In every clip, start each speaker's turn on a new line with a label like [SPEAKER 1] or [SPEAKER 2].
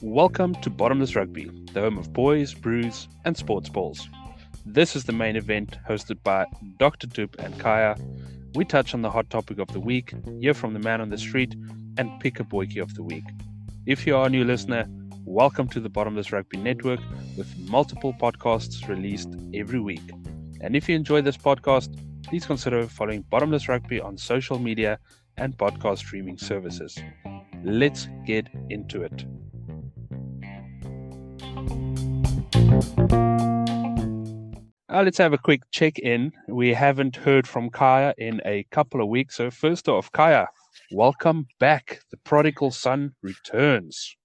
[SPEAKER 1] Welcome to Bottomless Rugby, the home of boys, brews, and sports balls. This is the main event hosted by Dr. Doop and Kaya. We touch on the hot topic of the week, hear from the man on the street, and pick a boykie of the week. If you are a new listener, welcome to the Bottomless Rugby Network with multiple podcasts released every week. And if you enjoy this podcast, please consider following Bottomless Rugby on social media and podcast streaming services. Let's get into it. Uh, let's have a quick check in. We haven't heard from Kaya in a couple of weeks. So, first off, Kaya, welcome back. The prodigal son returns.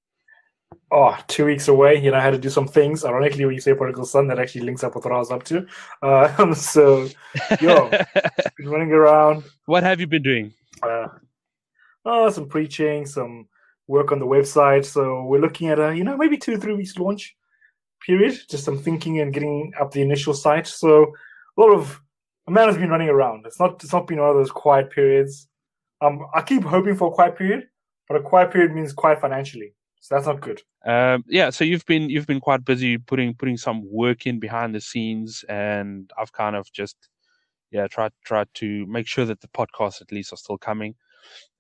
[SPEAKER 2] Oh, two weeks away. You know, I had to do some things. Ironically, when you say prodigal son, that actually links up with what I was up to. Uh, so, yo, been running around.
[SPEAKER 1] What have you been doing?
[SPEAKER 2] Uh, oh, some preaching, some work on the website. So we're looking at a, you know, maybe two, three weeks launch period. Just some thinking and getting up the initial site. So a lot of a man has been running around. It's not it's not been one of those quiet periods. Um, I keep hoping for a quiet period, but a quiet period means quiet financially. So that's not good.
[SPEAKER 1] Um, yeah, so you've been you've been quite busy putting putting some work in behind the scenes, and I've kind of just yeah tried tried to make sure that the podcasts at least are still coming.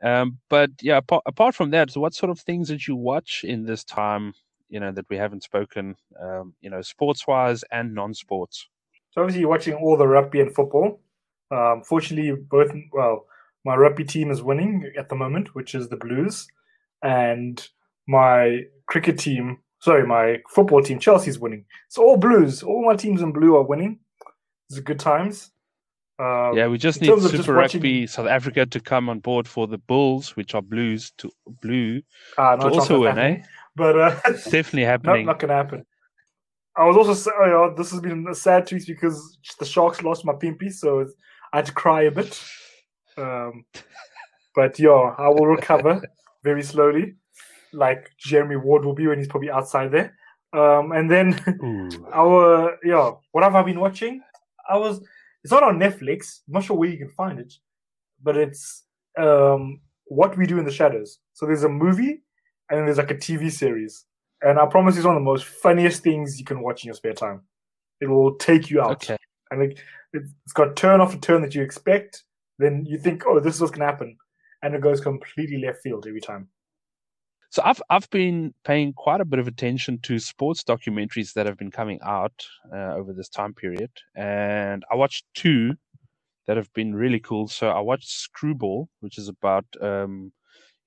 [SPEAKER 1] Um, but yeah, apart, apart from that, so what sort of things did you watch in this time? You know that we haven't spoken. Um, you know, sports wise and non-sports.
[SPEAKER 2] So obviously, you're watching all the rugby and football. Um, fortunately, both well, my rugby team is winning at the moment, which is the Blues, and my cricket team, sorry, my football team, Chelsea's winning. It's all Blues, all my teams in blue are winning. It's a good times.
[SPEAKER 1] Um, yeah, we just need Super just Rugby South Africa to come on board for the Bulls, which are Blues to blue, uh, to also win, eh?
[SPEAKER 2] But uh,
[SPEAKER 1] definitely happening.
[SPEAKER 2] Not, not gonna happen. I was also you know, this has been a sad tweet because the Sharks lost my pimpy, so I had to cry a bit. Um, but yeah, I will recover very slowly, like Jeremy Ward will be when he's probably outside there. Um, and then our yeah, what have I been watching? I was it's not on Netflix. I'm not sure where you can find it, but it's um, What We Do in the Shadows. So there's a movie and then there's like a TV series. And I promise it's one of the most funniest things you can watch in your spare time. It will take you out.
[SPEAKER 1] Okay.
[SPEAKER 2] And it, it's got turn after turn that you expect. Then you think, oh, this is what's going to happen. And it goes completely left field every time.
[SPEAKER 1] So I've I've been paying quite a bit of attention to sports documentaries that have been coming out uh, over this time period, and I watched two that have been really cool. So I watched Screwball, which is about um,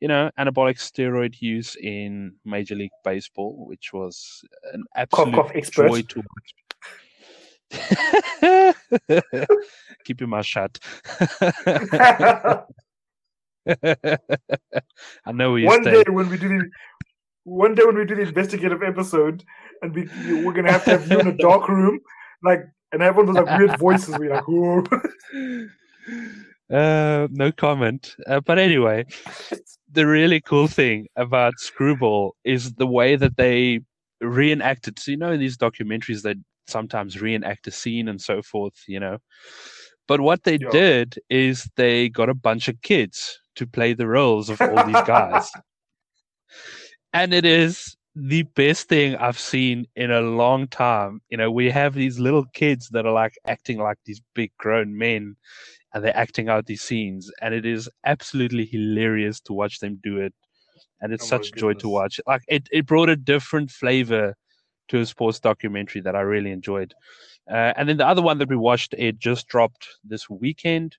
[SPEAKER 1] you know anabolic steroid use in Major League Baseball, which was an absolute
[SPEAKER 2] cough, cough joy
[SPEAKER 1] to watch. Keep your mouth shut. I know you.
[SPEAKER 2] One day when we do the one day when we do the investigative episode, and we we're gonna have to have you in a dark room, like, and everyone does like weird voices. We like, whoa.
[SPEAKER 1] Uh, no comment. Uh, but anyway, the really cool thing about Screwball is the way that they reenacted. So you know, in these documentaries, they sometimes reenact a scene and so forth. You know, but what they yeah. did is they got a bunch of kids to play the roles of all these guys. and it is the best thing I've seen in a long time. You know, we have these little kids that are like acting like these big grown men and they're acting out these scenes. And it is absolutely hilarious to watch them do it. And it's oh such joy to watch. Like it, it brought a different flavor to a sports documentary that I really enjoyed. Uh, and then the other one that we watched, it just dropped this weekend.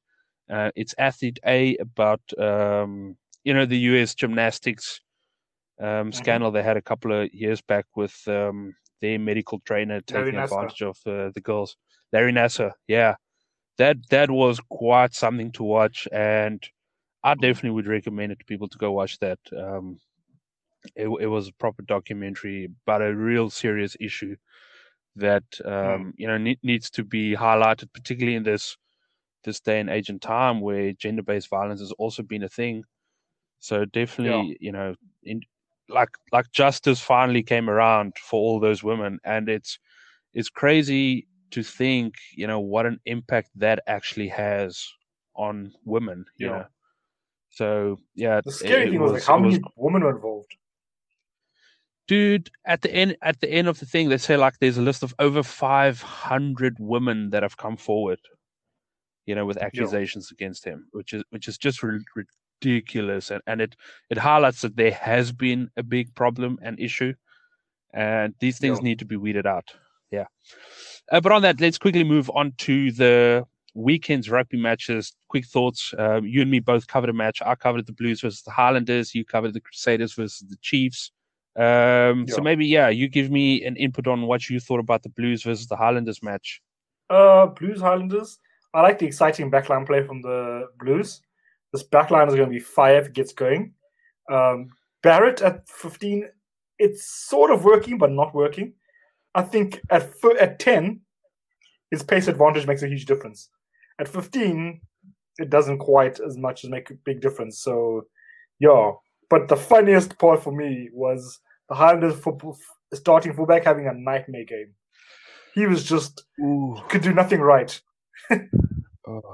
[SPEAKER 1] Uh, it's Athlete A about um, you know the U.S. gymnastics um, mm-hmm. scandal they had a couple of years back with um, their medical trainer taking advantage of uh, the girls. Larry Nassar, yeah, that that was quite something to watch, and I mm-hmm. definitely would recommend it to people to go watch that. Um, it, it was a proper documentary about a real serious issue that um, mm. you know ne- needs to be highlighted, particularly in this this day and age and time where gender based violence has also been a thing. So definitely, yeah. you know, in, like like justice finally came around for all those women, and it's it's crazy to think, you know, what an impact that actually has on women. You
[SPEAKER 2] Yeah.
[SPEAKER 1] know, so yeah,
[SPEAKER 2] The scary
[SPEAKER 1] it
[SPEAKER 2] thing was, like how
[SPEAKER 1] it was
[SPEAKER 2] many women were involved.
[SPEAKER 1] dude at the end at the end of the thing they say like there's a list of over 500 women that have come forward you know with accusations against him which is which is just ri- ridiculous and, and it it highlights that there has been a big problem and issue and these things
[SPEAKER 2] Yeah.
[SPEAKER 1] need to be weeded out yeah uh, but on that let's quickly move on to the weekend's rugby matches quick thoughts um, you and me both covered a match i covered the blues versus the highlanders you covered the crusaders versus the chiefs um, so maybe yeah, you give me an input on what you thought about the Blues versus the Highlanders match.
[SPEAKER 2] Uh, Blues Highlanders. I like the exciting backline play from the Blues. This backline is going to be fire if it gets going. Um, Barrett at 15, it's sort of working, but not working. I think at f- at 10, his pace advantage makes a huge difference. At 15, it doesn't quite as much as make a big difference. So, yeah. But the funniest part for me was the Highlanders football, starting fullback having a nightmare game. He was just
[SPEAKER 1] Ooh.
[SPEAKER 2] could do nothing right.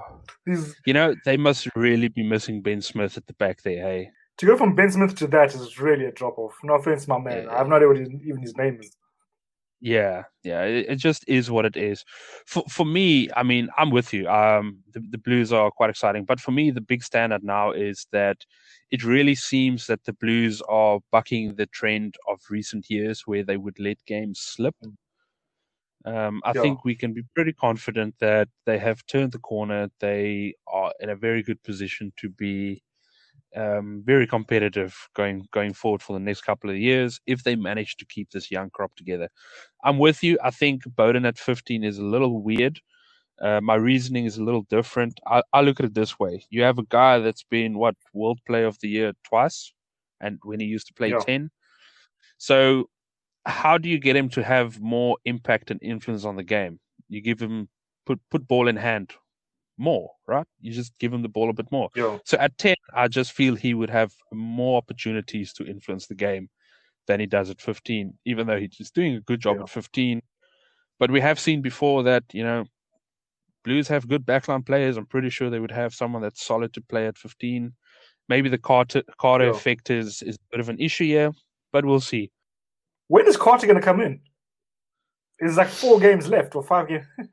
[SPEAKER 1] You know, they must really be missing Ben Smith at the back there, hey?
[SPEAKER 2] to go from Ben Smith to that is really a drop off. No offense, my man. I have no idea what his, even his name is.
[SPEAKER 1] Yeah, yeah, it, it just is what it is. For for me, I mean, I'm with you. Um, the, the Blues are quite exciting, but for me, the big standard now is that it really seems that the Blues are bucking the trend of recent years, where they would let games slip. Um, I
[SPEAKER 2] Yeah.
[SPEAKER 1] think we can be pretty confident that they have turned the corner. They are in a very good position to be um, very competitive going going forward for the next couple of years if they manage to keep this young crop together. I'm with you. I think Beauden at 15 is a little weird. Uh, my reasoning is a little different. I, I look at it this way: you have a guy that's been what World Player of the Year twice, and when he used to play
[SPEAKER 2] Yeah.
[SPEAKER 1] 10. So, how do you get him to have more impact and influence on the game? You give him put put ball in hand more, right? You just give him the ball a bit more.
[SPEAKER 2] Yo,
[SPEAKER 1] So at 10, I just feel he would have more opportunities to influence the game than he does at 15, even though he's doing a good job
[SPEAKER 2] Yeah.
[SPEAKER 1] at 15. But we have seen before that, you know, Blues have good backline players. I'm pretty sure they would have someone that's solid to play at 15. Maybe the Carter, Carter
[SPEAKER 2] Yeah.
[SPEAKER 1] effect is, is a bit of an issue here, but we'll see.
[SPEAKER 2] When is Carter going to come in? It's like four games left or five games.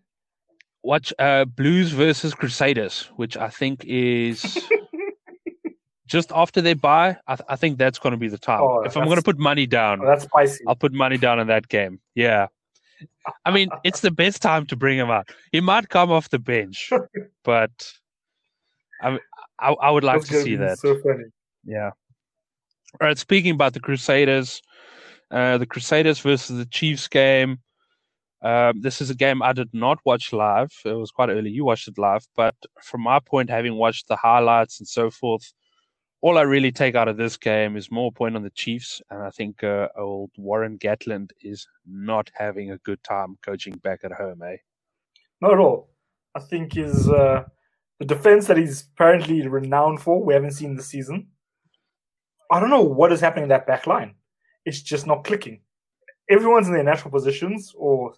[SPEAKER 1] Watch uh, Blues versus Crusaders, which I think is just after they buy. I, th- I think that's going to be the time.
[SPEAKER 2] Oh,
[SPEAKER 1] if I'm going to put money down,
[SPEAKER 2] Oh, that's spicy.
[SPEAKER 1] I'll put money down on that game. Yeah. I mean, it's the best time to bring him out. He might come off the bench, but I, I, I would like
[SPEAKER 2] That's
[SPEAKER 1] to see that.
[SPEAKER 2] So funny.
[SPEAKER 1] Yeah. All right. Speaking about the Crusaders, uh, the Crusaders versus the Chiefs game. Um, this is a game I did not watch live. It was quite early. You watched it live, but from my point, having watched the highlights and so forth, all I really take out of this game is more point on the Chiefs, and I think uh, old Warren Gatland is not having a good time coaching back at home, eh?
[SPEAKER 2] Not at all. I think is uh, the defense that he's apparently renowned for. We haven't seen this season. I don't know what is happening in that back line. It's just not clicking. Everyone's in their natural positions, or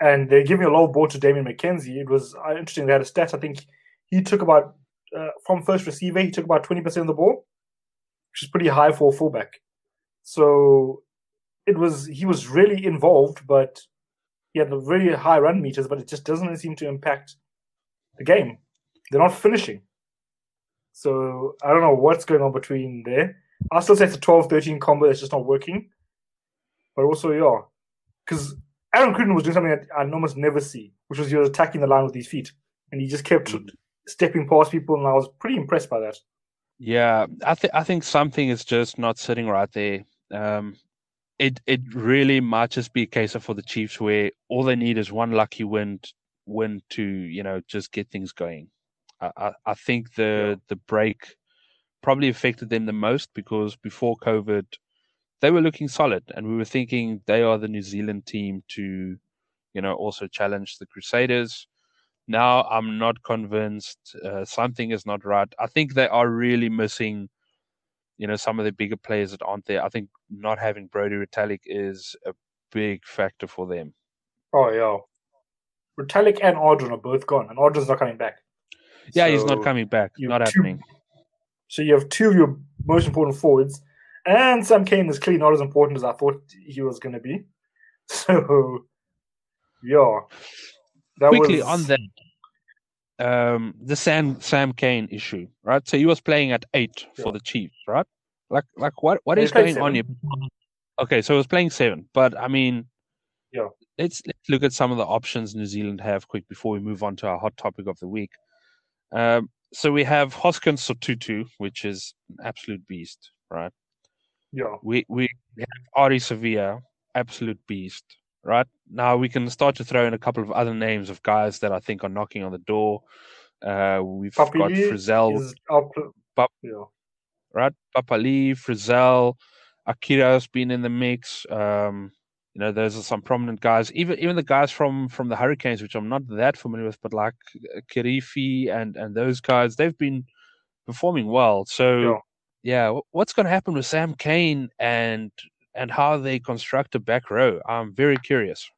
[SPEAKER 2] and they're giving a low ball to Damian McKenzie. It was uh, interesting. They had a stat. I think he took about uh, from first receiver. He took about twenty percent of the ball, which is pretty high for a fullback. So it was he was really involved, but he had the very high run meters, but it just doesn't seem to impact the game. They're not finishing. So I don't know what's going on between there. I still say it's a 12 13 combo that's just not working. But also, yeah, because Aaron Cruden was doing something that I almost never see, which was he was attacking the line with his feet. And he just kept
[SPEAKER 1] Mm.
[SPEAKER 2] stepping past people, and I was pretty impressed by that.
[SPEAKER 1] Yeah, I think I think something is just not sitting right there. Um, it it really might just be a case of for the Chiefs where all they need is one lucky win win to you know just get things going. I I, I think the the break probably affected them the most because before COVID they were looking solid and we were thinking they are the New Zealand team to you know also challenge the Crusaders. Now I'm not convinced. Uh, something is not right. I think they are really missing, you know, some of the bigger players that aren't there. I think not having Brodie Retallick is a big factor for them.
[SPEAKER 2] Oh, yeah. Retallick and Ardron are both gone, and Ardron's not coming back.
[SPEAKER 1] Yeah, he's not coming back. Not
[SPEAKER 2] two-
[SPEAKER 1] happening.
[SPEAKER 2] So you have two of your most important forwards, and Sam Cane is clearly not as important as I thought he was going to be. So, yeah, that
[SPEAKER 1] Quickly
[SPEAKER 2] was,
[SPEAKER 1] on that, um, the Sam Sam Cane issue, right? So he was playing at eight
[SPEAKER 2] Yeah.
[SPEAKER 1] for the Chiefs, right? Like, like what what is
[SPEAKER 2] Yeah, he
[SPEAKER 1] is
[SPEAKER 2] played
[SPEAKER 1] going on here? Okay, so he was playing seven, but I mean,
[SPEAKER 2] Yeah.
[SPEAKER 1] Let's let's look at some of the options New Zealand have quick before we move on to our hot topic of the week. Um, so we have Hoskins Sotutu, which is an absolute beast, right?
[SPEAKER 2] Yeah,
[SPEAKER 1] We we have Ardie Savea, absolute beast, right? Now we can start to throw in a couple of other names of guys that I think are knocking on the door. Uh, we've got
[SPEAKER 2] Papali'i
[SPEAKER 1] Frizzell,
[SPEAKER 2] is up.
[SPEAKER 1] Pap-
[SPEAKER 2] yeah,
[SPEAKER 1] right? Papali'i, Frizzell, Akira's been in the mix. Um, you know, those are some prominent guys. Even even the guys from from the Hurricanes, which I'm not that familiar with, but like uh, Kirifi and and those guys, they've been performing well. So
[SPEAKER 2] Yeah.
[SPEAKER 1] yeah, what's going to happen with Sam Cane and and how they construct a back row? I'm very curious.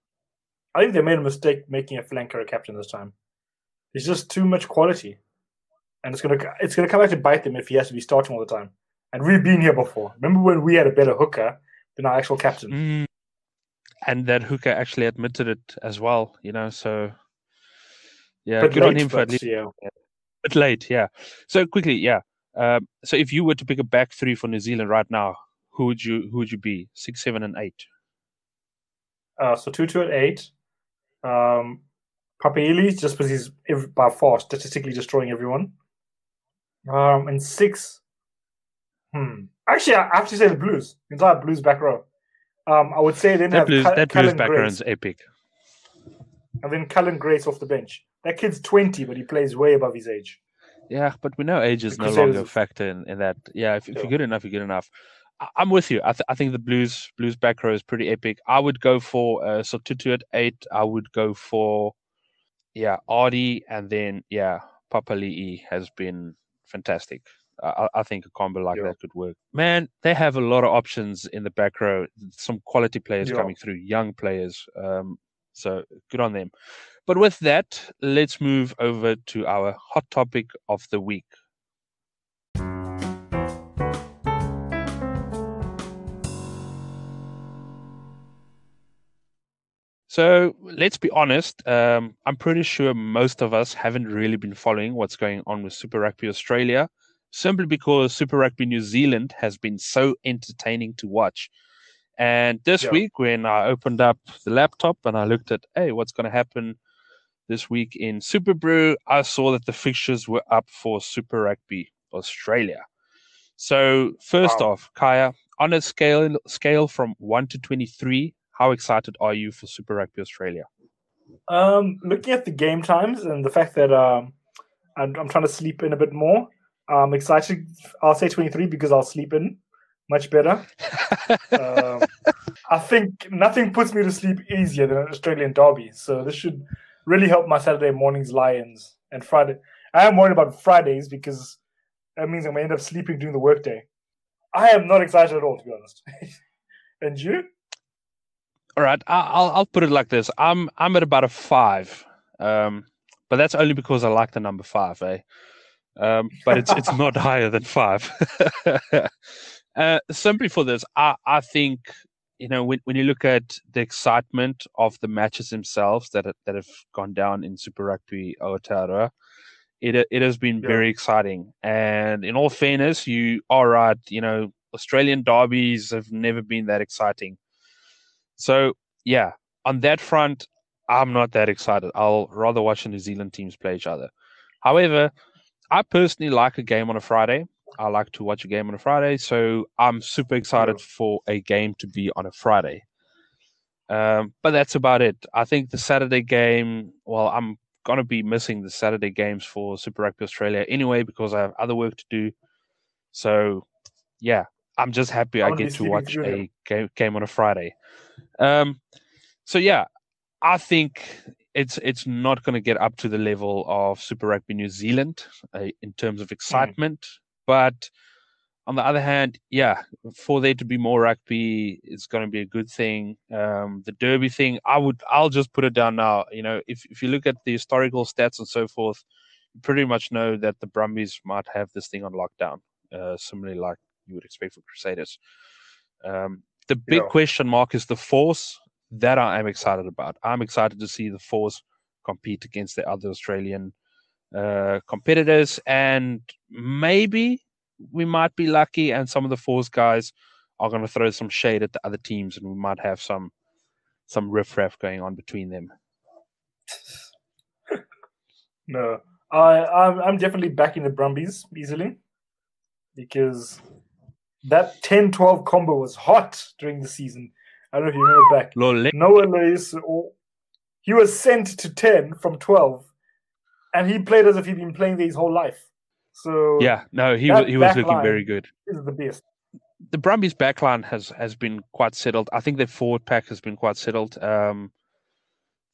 [SPEAKER 2] I think they made a mistake making a flanker a captain this time. There's just too much quality, and it's gonna it's gonna come back to bite them if he has to be starting all the time. And we've been here before. Remember when we had a better hooker than our actual captain?
[SPEAKER 1] Mm. And that hooker actually admitted it as well. You know, so yeah,
[SPEAKER 2] but
[SPEAKER 1] good on
[SPEAKER 2] late,
[SPEAKER 1] him for at
[SPEAKER 2] but
[SPEAKER 1] least.
[SPEAKER 2] yeah.
[SPEAKER 1] bit late, yeah. So quickly, yeah. Um, so if you were to pick a back three for New Zealand right now, who would you who would you be? Six, seven, and eight.
[SPEAKER 2] Uh, so two two at eight. Um, Papali'i just because he's by far statistically destroying everyone. Um, and six. Hmm. Actually, I have to say the Blues. The entire Blues back row. Um, I would say then
[SPEAKER 1] That
[SPEAKER 2] have
[SPEAKER 1] blues,
[SPEAKER 2] Cal-
[SPEAKER 1] that blues background's
[SPEAKER 2] Grace,
[SPEAKER 1] epic.
[SPEAKER 2] and then Cullen Grace off the bench. That kid's twenty, but he plays way above his age.
[SPEAKER 1] Yeah, but we know age is
[SPEAKER 2] The
[SPEAKER 1] no longer a factor in, in that. Yeah, if, if
[SPEAKER 2] Yeah.
[SPEAKER 1] you're good enough, you're good enough. I, I'm with you. I, th- I think the blues blues back row is pretty epic. I would go for uh, Sotutu at eight. I would go for yeah Ardie, and then yeah Papali'i has been fantastic. I, I think a combo like
[SPEAKER 2] Yeah.
[SPEAKER 1] that could work. Man, they have a lot of options in the back row. Some quality players
[SPEAKER 2] Yeah.
[SPEAKER 1] coming through, young players. Um, so good on them. But with that, let's move over to our hot topic of the week. So let's be honest. Um, I'm pretty sure most of us haven't really been following what's going on with Super Rugby Australia, simply because Super Rugby New Zealand has been so entertaining to watch. And this
[SPEAKER 2] Yeah.
[SPEAKER 1] week, when I opened up the laptop and I looked at, hey, what's going to happen this week in Superbru, I saw that the fixtures were up for Super Rugby Australia. So first
[SPEAKER 2] Wow.
[SPEAKER 1] off, Kaya, on a scale scale from one to twenty-three, how excited are you for Super Rugby Australia?
[SPEAKER 2] Um, looking at the game times and the fact that um, I'm, I'm trying to sleep in a bit more. I'm excited. I'll say 23 because I'll sleep in much better. um, I think nothing puts me to sleep easier than an Australian derby. So this should really help my Saturday mornings Lions and Friday. I am worried about Fridays because that means I'm gonna end up sleeping during the workday. I am not excited at all, to be honest. and you?
[SPEAKER 1] All right, I'll I'll put it like this. I'm I'm at about a five, um, but that's only because I like the number five, eh? Um, but it's it's not higher than five. uh, simply for this, I I think you know when when you look at the excitement of the matches themselves that have- that have gone down in Super Rugby Aotearoa, it it has been
[SPEAKER 2] Yeah.
[SPEAKER 1] very exciting. And in all fairness, you are right. You know, Australian derbies have never been that exciting. So yeah, on that front, I'm not that excited. I'll rather watch the New Zealand teams play each other. However, I personally like a game on a Friday. I like to watch a game on a Friday, so I'm super excited for a game to be on a Friday. Um, but that's about it. I think the Saturday game. Well, I'm gonna be missing the Saturday games for Super Rugby Australia anyway because I have other work to do. So, yeah, I'm just happy I
[SPEAKER 2] I'll
[SPEAKER 1] get to watch a game, game on a Friday. Um, so yeah, I think it's it's not going to get up to the level of Super Rugby New Zealand uh, in terms of excitement, but on the other hand, yeah, for there to be more rugby, it's going to be a good thing. Um, the Derby thing, I would, I'll just put it down now. You know, if if you look at the historical stats and so forth, you pretty much know that the Brumbies might have this thing on lockdown, uh, similarly like you would expect for Crusaders. Um, the big
[SPEAKER 2] Yeah.
[SPEAKER 1] question mark is the Force. That I am excited about. I'm excited to see the Force compete against the other Australian uh, competitors, and maybe we might be lucky, and some of the Force guys are going to throw some shade at the other teams, and we might have some some riffraff going on between them.
[SPEAKER 2] No, I I'm, I'm definitely backing the Brumbies easily because that 10-12 combo was hot during the season. I don't know if you remember back.
[SPEAKER 1] Lol,
[SPEAKER 2] Noah Lolesio, he was sent to 10 from 12, and he played as if he'd been playing there his whole life. So
[SPEAKER 1] yeah, no, he was he was looking very good.
[SPEAKER 2] is the best.
[SPEAKER 1] the Brumbies backline has has been quite settled. I think their forward pack has been quite settled. Um,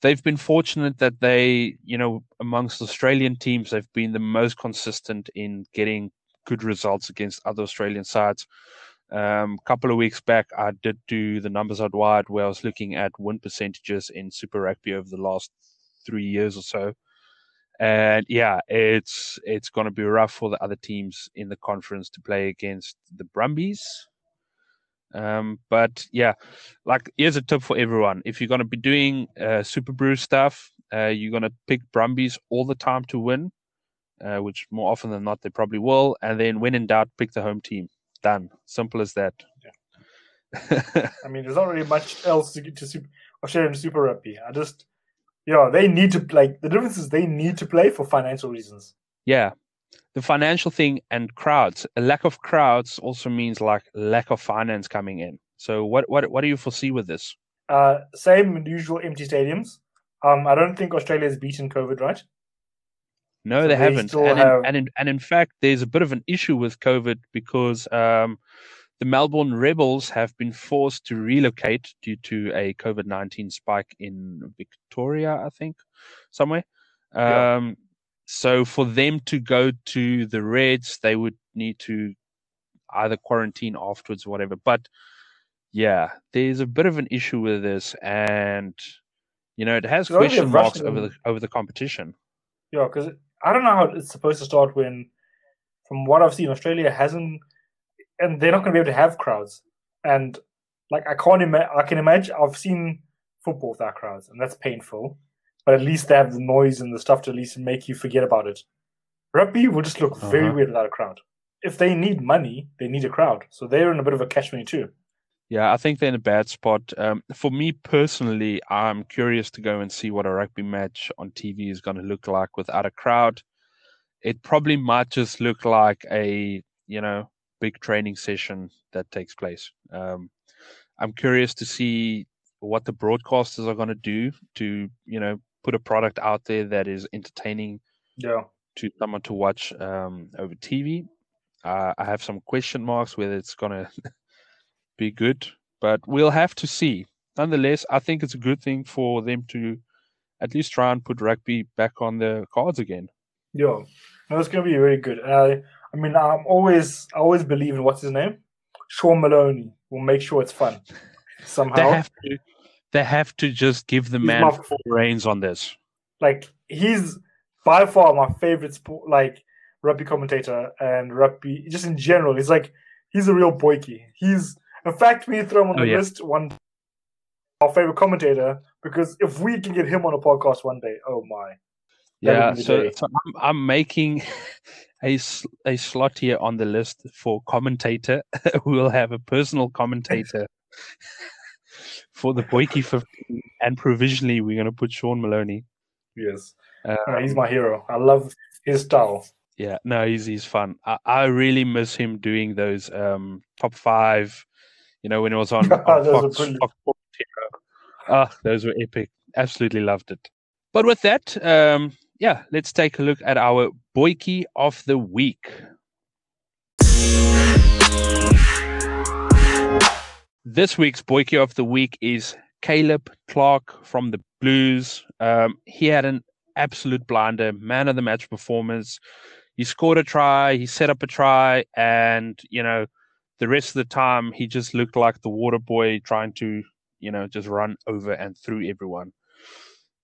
[SPEAKER 1] they've been fortunate that they, you know, amongst Australian teams, they've been the most consistent in getting good results against other Australian sides. A um, couple of weeks back, I did do the numbers I'd wide where I was looking at win percentages in Super Rugby over the last three years or so. And yeah, it's it's going to be rough for the other teams in the conference to play against the Brumbies. Um, but yeah, like here's a tip for everyone: if you're going to be doing uh, Superbru stuff, uh, you're going to pick Brumbies all the time to win, uh, which more often than not they probably will. And then, when in doubt, pick the home team. Done. Simple as that.
[SPEAKER 2] I mean, there's not really much else to get to super, Australian Super Rugby. I just, yeah, they need to like the difference is they need to play for financial reasons.
[SPEAKER 1] yeah, the financial thing and crowds. A lack of crowds also means like lack of finance coming in. So, what what what do you foresee with this?
[SPEAKER 2] Uh, same usual empty stadiums. Um, I don't think Australia has beaten COVID, right?
[SPEAKER 1] No,
[SPEAKER 2] So
[SPEAKER 1] they
[SPEAKER 2] they
[SPEAKER 1] haven't. And,
[SPEAKER 2] have-
[SPEAKER 1] in, and in and in fact, there's a bit of an issue with COVID because um, the Melbourne Rebels have been forced to relocate due to a COVID nineteen spike in Victoria, I think, somewhere.
[SPEAKER 2] Yeah.
[SPEAKER 1] Um, so for them to go to the Reds, they would need to either quarantine afterwards or whatever. But yeah, there's a bit of an issue with this, and you know, it has
[SPEAKER 2] It's
[SPEAKER 1] question marks over the over the competition.
[SPEAKER 2] Yeah, because I don't know how it's supposed to start when, from what I've seen, Australia hasn't, and they're not going to be able to have crowds. And like I can't imagine, I can imagine. I've seen football without crowds, and that's painful. But at least they have the noise and the stuff to at least make you forget about it. Rugby will just look very
[SPEAKER 1] Uh-huh.
[SPEAKER 2] weird without a crowd. If they need money, they need a crowd. So they're in a bit of a catch twenty two.
[SPEAKER 1] Yeah, I think they're in a bad spot. Um, for me personally, I'm curious to go and see what a rugby match on TV is going to look like without a crowd. It probably might just look like a you know big training session that takes place. Um, I'm curious to see what the broadcasters are going to do to you know put a product out there that is entertaining
[SPEAKER 2] Yeah.
[SPEAKER 1] to someone to watch um, over TV. Uh, I have some question marks whether it's gonna be good, but we'll have to see. Nonetheless, I think it's a good thing for them to at least try and put rugby back on the cards again.
[SPEAKER 2] Yeah, no, it's going to be very good. I, I mean, I'm always, I always believe in what's his name, Sean Maloney. will make sure it's fun somehow.
[SPEAKER 1] They have to. They have to just give the
[SPEAKER 2] He's
[SPEAKER 1] man
[SPEAKER 2] my-
[SPEAKER 1] full reins on this.
[SPEAKER 2] like he's by far my favorite sport, like rugby commentator and rugby just in general. He's like he's a real boyki. He's in fact we throw him on
[SPEAKER 1] Oh,
[SPEAKER 2] the
[SPEAKER 1] yeah.
[SPEAKER 2] list one our favorite commentator because if we can get him on a podcast one day, oh my.
[SPEAKER 1] Yeah, so, so I'm, I'm making a a slot here on the list for commentator. we'll have a personal commentator for the Boykie 15, and provisionally we're going to put Sean Maloney.
[SPEAKER 2] Yes. No, he's my hero. I love his style.
[SPEAKER 1] yeah, no, he's he's fun. I, I really miss him doing those um top five. You know when it was on, on
[SPEAKER 2] Those were
[SPEAKER 1] Fox. Fox Ah, those were epic. Absolutely loved it. But with that, um, yeah, let's take a look at our Boykie of the week. This week's Boykie of the week is Caleb Clark from the Blues. Um, he had an absolute blinder, man of the match performance. he scored a try, he set up a try, and you know, the rest of the time he just looked like the water boy trying to, you know, just run over and through everyone.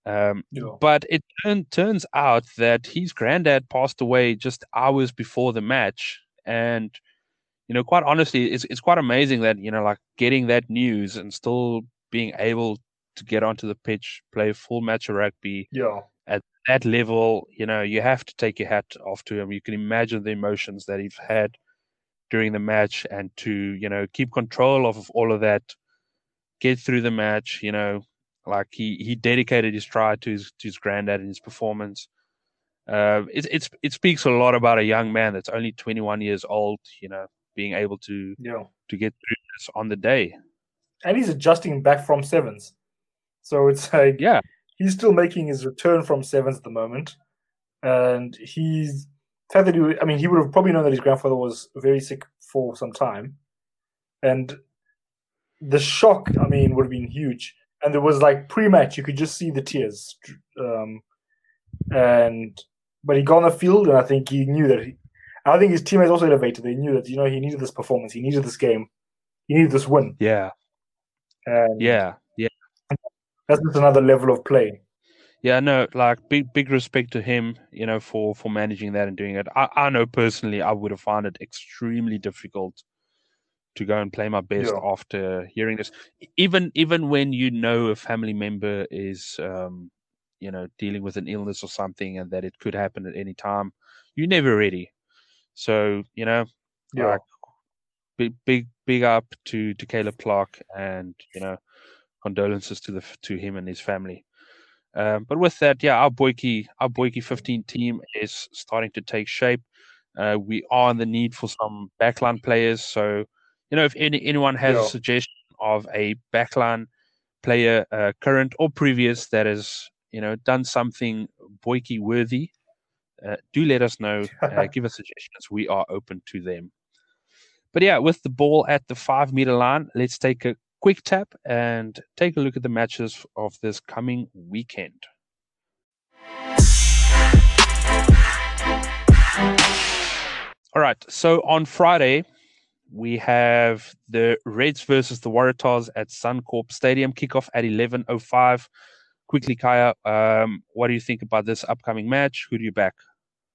[SPEAKER 1] Um,
[SPEAKER 2] Yeah.
[SPEAKER 1] But it turn, turns out that his granddad passed away just hours before the match, and you know, quite honestly, it's it's quite amazing that you know, like getting that news and still being able to get onto the pitch, play a full match of rugby
[SPEAKER 2] Yeah.
[SPEAKER 1] at that level. You know, you have to take your hat off to him. You can imagine the emotions that he's had during the match, and to you know keep control of all of that, get through the match. You know, like he he dedicated his try to his to his granddad and his performance. Uh, it it's it speaks a lot about a young man that's only 21 years old. You know, being able to
[SPEAKER 2] Yeah.
[SPEAKER 1] to get through this on the day.
[SPEAKER 2] And he's adjusting back from sevens. So it's like
[SPEAKER 1] Yeah,
[SPEAKER 2] he's still making his return from sevens at the moment. And he's fact that he, I mean, he would have probably known that his grandfather was very sick for some time. And the shock, I mean, would have been huge. And there was like pre-match, you could just see the tears. Um, and but he got on the field, and I think he knew that. He, I think his teammates also elevated. They knew that you know he needed this performance, he needed this game, he needed this win.
[SPEAKER 1] yeah,
[SPEAKER 2] And
[SPEAKER 1] yeah, yeah.
[SPEAKER 2] that's just another level of play.
[SPEAKER 1] Yeah, no, like big big respect to him, you know, for for managing that and doing it. I, I know personally I would have found it extremely difficult to go and play my best
[SPEAKER 2] Yeah.
[SPEAKER 1] after hearing this. Even even when you know a family member is um, you know, dealing with an illness or something and that it could happen at any time, you're never ready. So, you know,
[SPEAKER 2] Yeah.
[SPEAKER 1] like big big big up to to Caleb Clark and you know condolences to the to him and his family. Um, but with that, yeah, our Boykie our Boykie 15 team is starting to take shape. Uh, we are in the need for some backline players. So, you know, if any, anyone has
[SPEAKER 2] Yeah.
[SPEAKER 1] a suggestion of a backline player, uh, current or previous, that has you know done something Boykie worthy, uh, do let us know. Uh, give us suggestions. We are open to them. But yeah, with the ball at the five meter line, let's take a quick tap and take a look at the matches of this coming weekend. All right, so on Friday, we have the Reds versus the Waratahs at Suncorp Stadium. Kickoff at 11.05. Quickly, Kaya, um, what do you think about this upcoming match? Who do you back?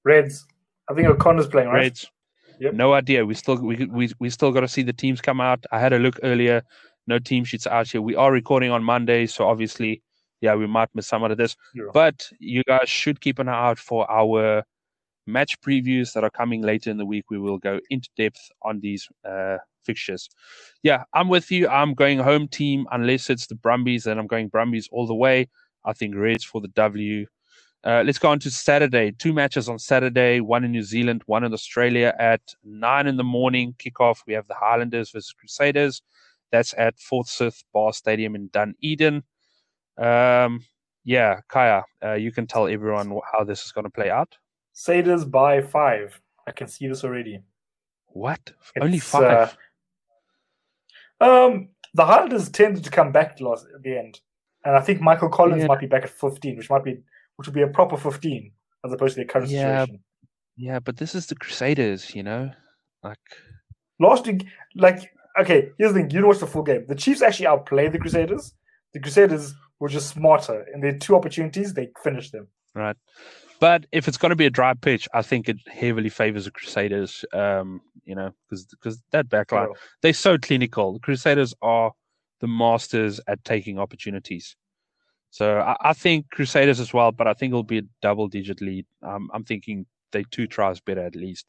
[SPEAKER 2] Reds. I think O'Connor's playing, right?
[SPEAKER 1] Reds.
[SPEAKER 2] Yep.
[SPEAKER 1] No idea. We still we we we still got to see the teams come out. I had a look earlier. No team sheets out here. We are recording on Monday, so obviously, yeah, we might miss some of this.
[SPEAKER 2] Yeah.
[SPEAKER 1] But you guys should keep an eye out for our match previews that are coming later in the week. We will go into depth on these uh, fixtures. Yeah, I'm with you. I'm going home team unless it's the Brumbies, then I'm going Brumbies all the way. I think Reds for the W. Uh, let's go on to Saturday. Two matches on Saturday, one in New Zealand, one in Australia at nine in the morning. Kickoff. We have the Highlanders versus Crusaders. That's at Forsyth Bar Stadium in Dunedin. Um, yeah, Kaya, uh, you can tell everyone how this is going to play out.
[SPEAKER 2] Saders by five. I can see this already.
[SPEAKER 1] What? Only
[SPEAKER 2] It's,
[SPEAKER 1] five?
[SPEAKER 2] Um, the Highlanders tended to come back last at the end, and I think Michael Collins
[SPEAKER 1] Yeah.
[SPEAKER 2] might be back at fifteen, which might be which would be a proper fifteen as opposed to their current
[SPEAKER 1] Yeah.
[SPEAKER 2] situation.
[SPEAKER 1] yeah, but this is the Crusaders, you know? Like,
[SPEAKER 2] Last week, like, okay, here's the thing: you didn't watch the full game. The Chiefs actually outplayed the Crusaders. The Crusaders were just smarter. In their two opportunities, they finished them.
[SPEAKER 1] right? But if it's going to be a dry pitch, I think it heavily favors the Crusaders. Um, you know, because that backline they're so clinical. The Crusaders are the masters at taking opportunities. So I, I think Crusaders as well, but I think it'll be a double-digit lead. Um, I'm thinking they two tries better at least.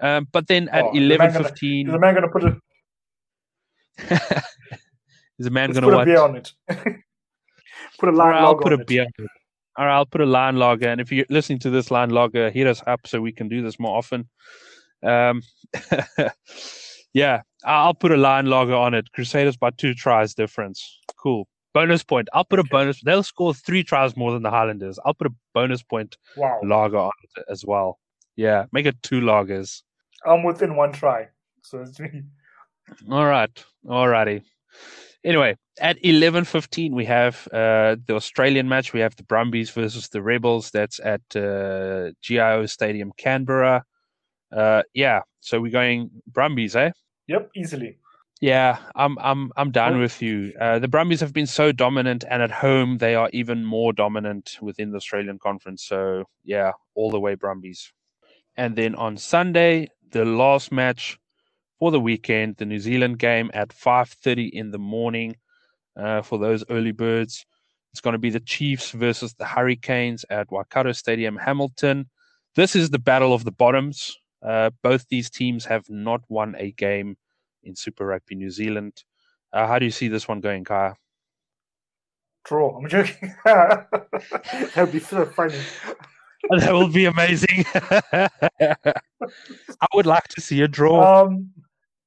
[SPEAKER 1] Um, but then at
[SPEAKER 2] Oh, the man
[SPEAKER 1] eleven fifteen,
[SPEAKER 2] is the man going to put a,
[SPEAKER 1] is a man going to watch?
[SPEAKER 2] put a beer on it? put a line
[SPEAKER 1] I'll put a
[SPEAKER 2] it.
[SPEAKER 1] beer. on it. All right, I'll put a Lion Lager, and if you're listening to this Lion Lager, hit us up so we can do this more often. Um, yeah, I'll put a Lion Lager on it. Crusaders by two tries difference. Cool. Bonus point. I'll put a bonus. They'll score three tries more than the Highlanders. I'll put a bonus point
[SPEAKER 2] Wow,
[SPEAKER 1] logger on it as well. Yeah, make it two loggers.
[SPEAKER 2] I'm within one try. So it's me.
[SPEAKER 1] All right. All righty. Anyway, at eleven fifteen, we have uh, the Australian match. We have the Brumbies versus the Rebels. That's at uh, GIO Stadium, Canberra. Uh, yeah, so we're going Brumbies, eh?
[SPEAKER 2] Yep, easily.
[SPEAKER 1] Yeah, I'm I'm I'm down with you. Uh, the Brumbies have been so dominant, and at home they are even more dominant within the Australian Conference. So yeah, all the way Brumbies. And then on Sunday, the last match for the weekend, the New Zealand game at 5:30 in the morning uh, for those early birds. It's going to be the Chiefs versus the Hurricanes at Waikato Stadium, Hamilton. This is the battle of the bottoms. Uh, both these teams have not won a game in Super Rugby New Zealand. Uh, how do you see this one going, Kaya?
[SPEAKER 2] Draw. I'm joking. that would be so funny.
[SPEAKER 1] that will be amazing. I would like to see a draw.
[SPEAKER 2] Um,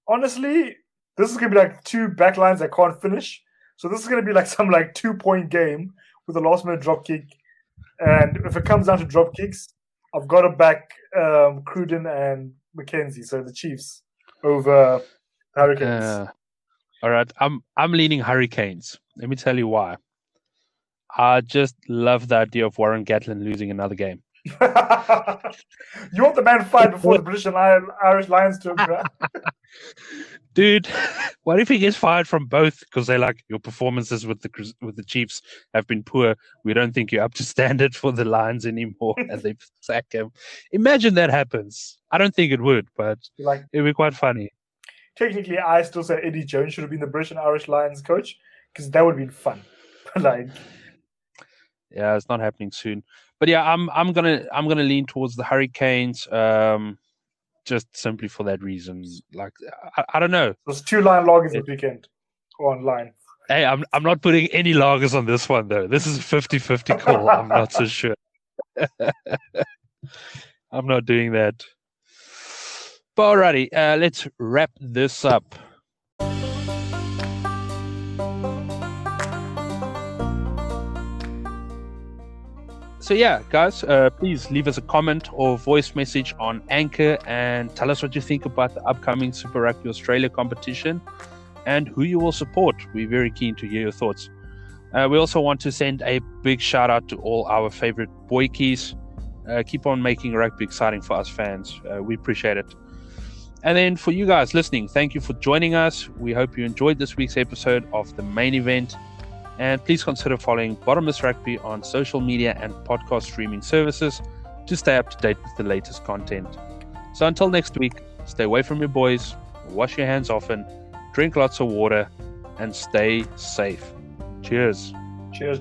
[SPEAKER 2] honestly, this is gonna be like two backlines that can't finish. So this is gonna be like some like two point game with a last minute drop kick. And if it comes down to drop kicks, I've got to back um, Cruden and McKenzie, so the Chiefs over Hurricanes. Uh,
[SPEAKER 1] all right, I'm I'm leaning Hurricanes. Let me tell you why. I just love the idea of Warren Gatland losing another game.
[SPEAKER 2] you want the man fight before the British and Irish Lions took, right?
[SPEAKER 1] Dude, what if he gets fired from both because they're like your performances with the with the Chiefs have been poor. We don't think you're up to standard for the Lions anymore, and they sack him. Imagine that happens. I don't think it would, but like it'd be quite funny.
[SPEAKER 2] Technically, I still say Eddie Jones should have been the British and Irish Lions coach because that would have been fun. like,
[SPEAKER 1] yeah, it's not happening soon. But yeah, I'm I'm gonna I'm gonna lean towards the Hurricanes. Um, just simply for that reason. Like I, I don't know.
[SPEAKER 2] There's two line logins this weekend online.
[SPEAKER 1] Hey, I'm I'm not putting any loggers on this one though. This is a 50-50 call. I'm not so sure. I'm not doing that. But alrighty, uh, let's wrap this up. So yeah, guys, uh, please leave us a comment or voice message on Anchor and tell us what you think about the upcoming Super Rugby Australia competition and who you will support. We're very keen to hear your thoughts. Uh, we also want to send a big shout out to all our favorite boykies. Uh, keep on making rugby exciting for us fans. Uh, we appreciate it. And then for you guys listening, thank you for joining us. We hope you enjoyed this week's episode of the main event. And please consider following Bottomless Rugby on social media and podcast streaming services to stay up to date with the latest content. So until next week, stay away from your boys, wash your hands often, drink lots of water, and stay safe. Cheers.
[SPEAKER 2] Cheers.